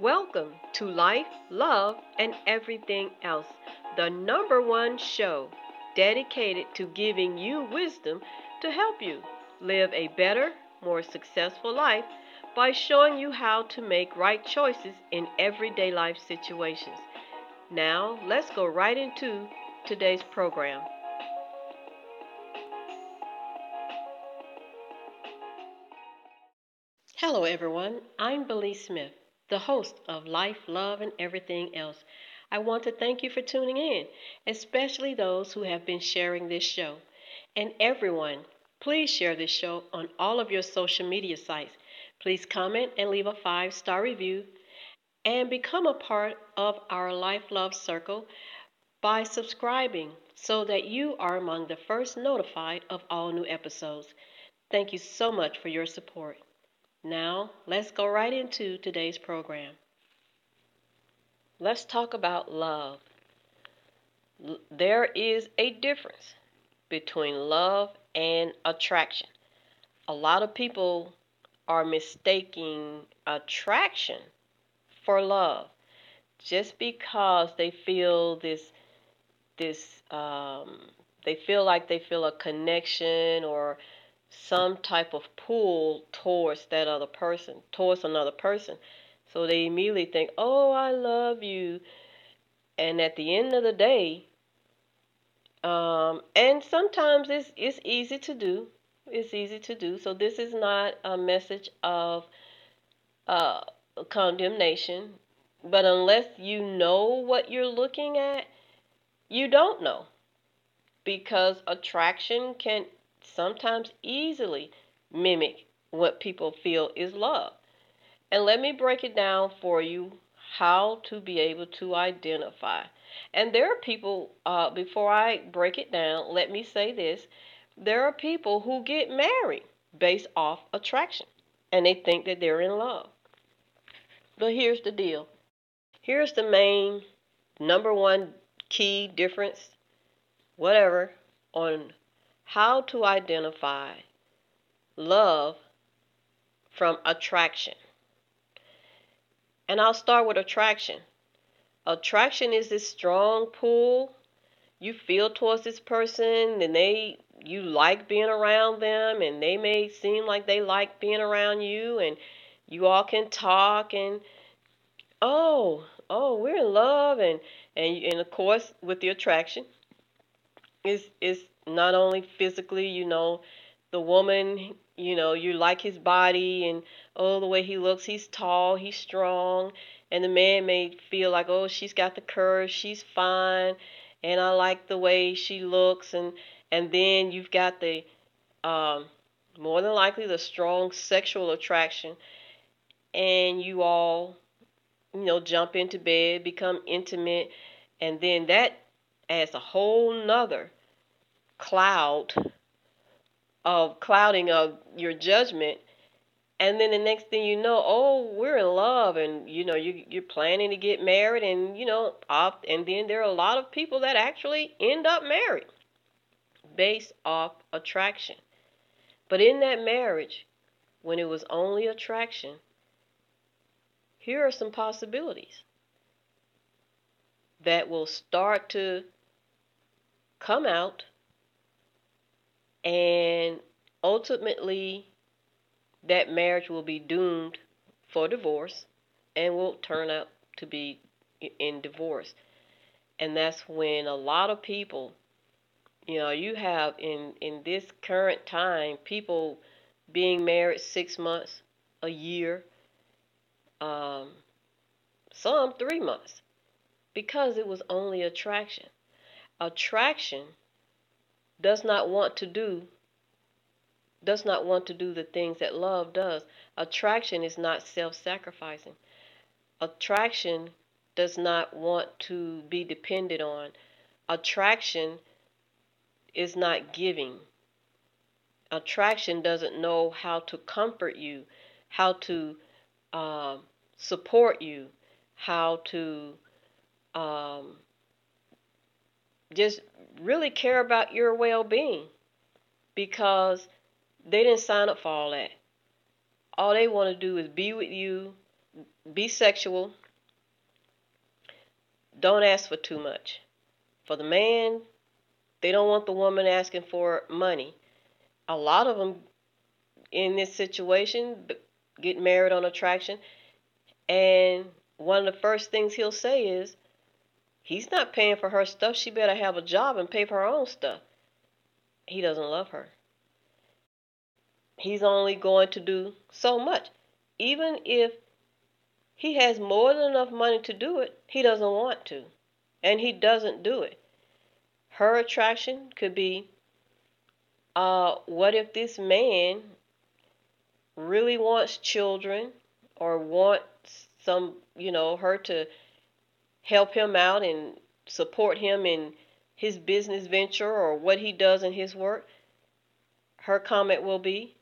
Welcome to Life, Love, and Everything Else, the number one show dedicated to giving you wisdom to help you live a better, more successful life by showing you how to make right choices in everyday life situations. Now, let's go right into today's program. Hello, everyone. I'm Belize Smith the host of Life, Love, and Everything Else. I want to thank you for tuning in, especially those who have been sharing this show. And everyone, please share this show on all of your social media sites. Please comment and leave a five star review and become a part of our Life Love Circle by subscribing so that you are among the first notified of all new episodes. Thank you so much for your support. Now, let's go right into today's program. Let's talk about love. There is a difference between love and attraction. A lot of people are mistaking attraction for love just because they feel this this um, they feel like they feel a connection or some type of pull towards that other person, towards another person. So they immediately think, oh, I love you. And at the end of the day, um, and sometimes it's, it's easy to do. It's easy to do. So this is not a message of uh, condemnation. But unless you know what you're looking at, you don't know. Because attraction can sometimes easily mimic what people feel is love. And let me break it down for you how to be able to identify. And there are people, uh, before I break it down, let me say this there are people who get married based off attraction and they think that they're in love. But here's the deal here's the main number one key difference, whatever, on how to identify love from attraction. And I'll start with attraction. Attraction is this strong pull you feel towards this person and they you like being around them and they may seem like they like being around you and you all can talk and oh, oh, we're in love and and and of course with the attraction is is not only physically, you know, the woman, you know, you like his body and oh, the way he looks, he's tall, he's strong, and the man may feel like, oh, she's got the curves, she's fine, and I like the way she looks, and and then you've got the um, more than likely the strong sexual attraction, and you all, you know, jump into bed, become intimate, and then that adds a whole nother cloud of clouding of your judgment. And then the next thing you know oh we're in love and you know you you're planning to get married and you know off and then there are a lot of people that actually end up married based off attraction. But in that marriage when it was only attraction here are some possibilities that will start to come out and ultimately that marriage will be doomed for divorce and will turn out to be in divorce. And that's when a lot of people, you know, you have in in this current time people being married 6 months, a year, um some 3 months because it was only attraction. Attraction does not want to do does not want to do the things that love does. Attraction is not self-sacrificing. Attraction does not want to be depended on. Attraction is not giving. Attraction doesn't know how to comfort you, how to uh, support you, how to um, just really care about your well being because they didn't sign up for all that. All they want to do is be with you, be sexual. Don't ask for too much. For the man, they don't want the woman asking for money. A lot of them in this situation get married on attraction, and one of the first things he'll say is, he's not paying for her stuff. She better have a job and pay for her own stuff. He doesn't love her. He's only going to do so much. Even if he has more than enough money to do it, he doesn't want to. And he doesn't do it. Her attraction could be uh, what if this man really wants children or wants some, you know, her to help him out and support him in his business venture or what he does in his work, her comment will be,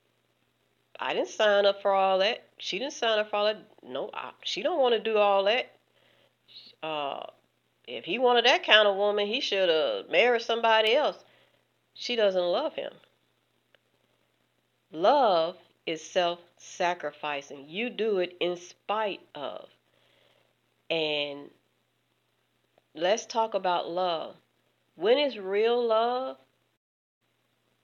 I didn't sign up for all that. She didn't sign up for all that. No, I, she don't want to do all that. Uh, if he wanted that kind of woman, he should have married somebody else. She doesn't love him. Love is self sacrificing. You do it in spite of. And let's talk about love. When is real love?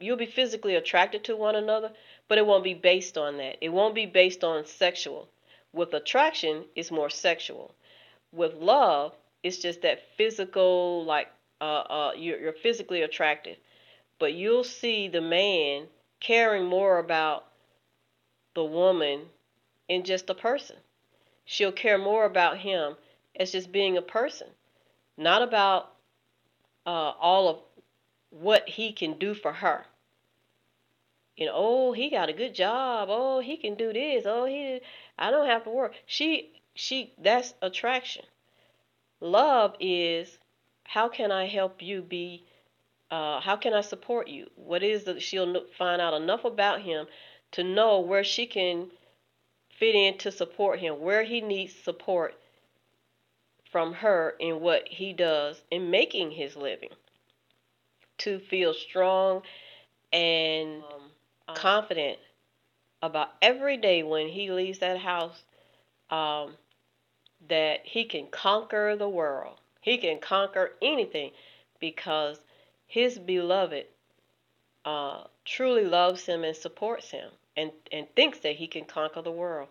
You'll be physically attracted to one another, but it won't be based on that. It won't be based on sexual. With attraction, it's more sexual. With love, it's just that physical, like uh, uh, you're, you're physically attracted, but you'll see the man caring more about the woman in just a person. She'll care more about him as just being a person, not about uh, all of what he can do for her. You know, oh, he got a good job. Oh, he can do this. Oh, he, I don't have to work. She, she, that's attraction. Love is, how can I help you be uh, how can I support you? What is that she'll find out enough about him to know where she can fit in to support him, where he needs support from her in what he does in making his living. To feel strong and um, confident about every day when he leaves that house um, that he can conquer the world. He can conquer anything because his beloved uh, truly loves him and supports him and, and thinks that he can conquer the world.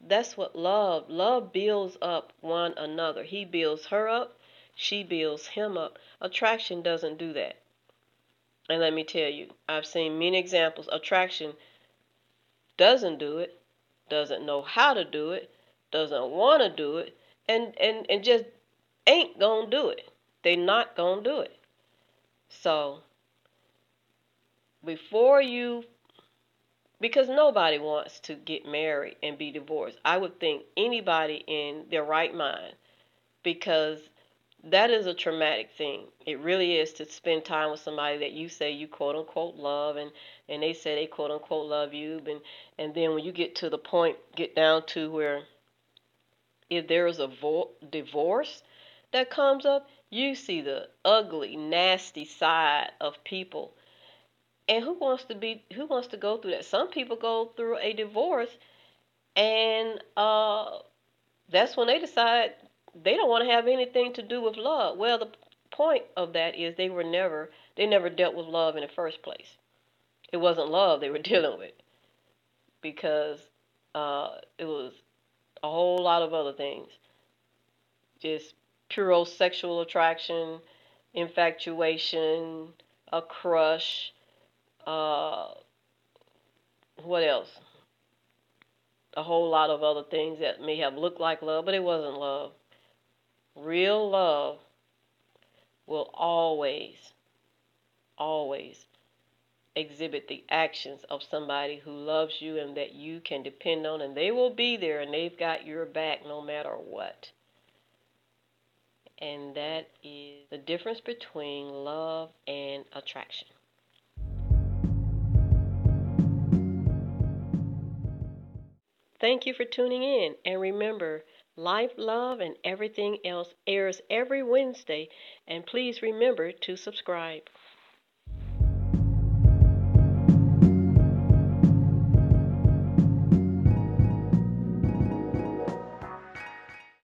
That's what love, love builds up one another. He builds her up, she builds him up. Attraction doesn't do that. And let me tell you, I've seen many examples. Attraction doesn't do it, doesn't know how to do it, doesn't want to do it, and, and, and just ain't to do it. They're not to do it. So, before you, because nobody wants to get married and be divorced. I would think anybody in their right mind, because that is a traumatic thing. It really is to spend time with somebody that you say you quote unquote love and and they say they quote unquote love you and and then when you get to the point get down to where if there is a vo- divorce that comes up, you see the ugly, nasty side of people. And who wants to be who wants to go through that? Some people go through a divorce and uh that's when they decide they don't want to have anything to do with love. Well, the point of that is they were never they never dealt with love in the first place. It wasn't love they were dealing with because uh, it was a whole lot of other things. Just pure sexual attraction, infatuation, a crush, uh, what else? A whole lot of other things that may have looked like love, but it wasn't love. Real love will always, always exhibit the actions of somebody who loves you and that you can depend on, and they will be there and they've got your back no matter what and that is the difference between love and attraction. Thank you for tuning in, and remember, Life, Love, and Everything Else airs every Wednesday, and please remember to subscribe.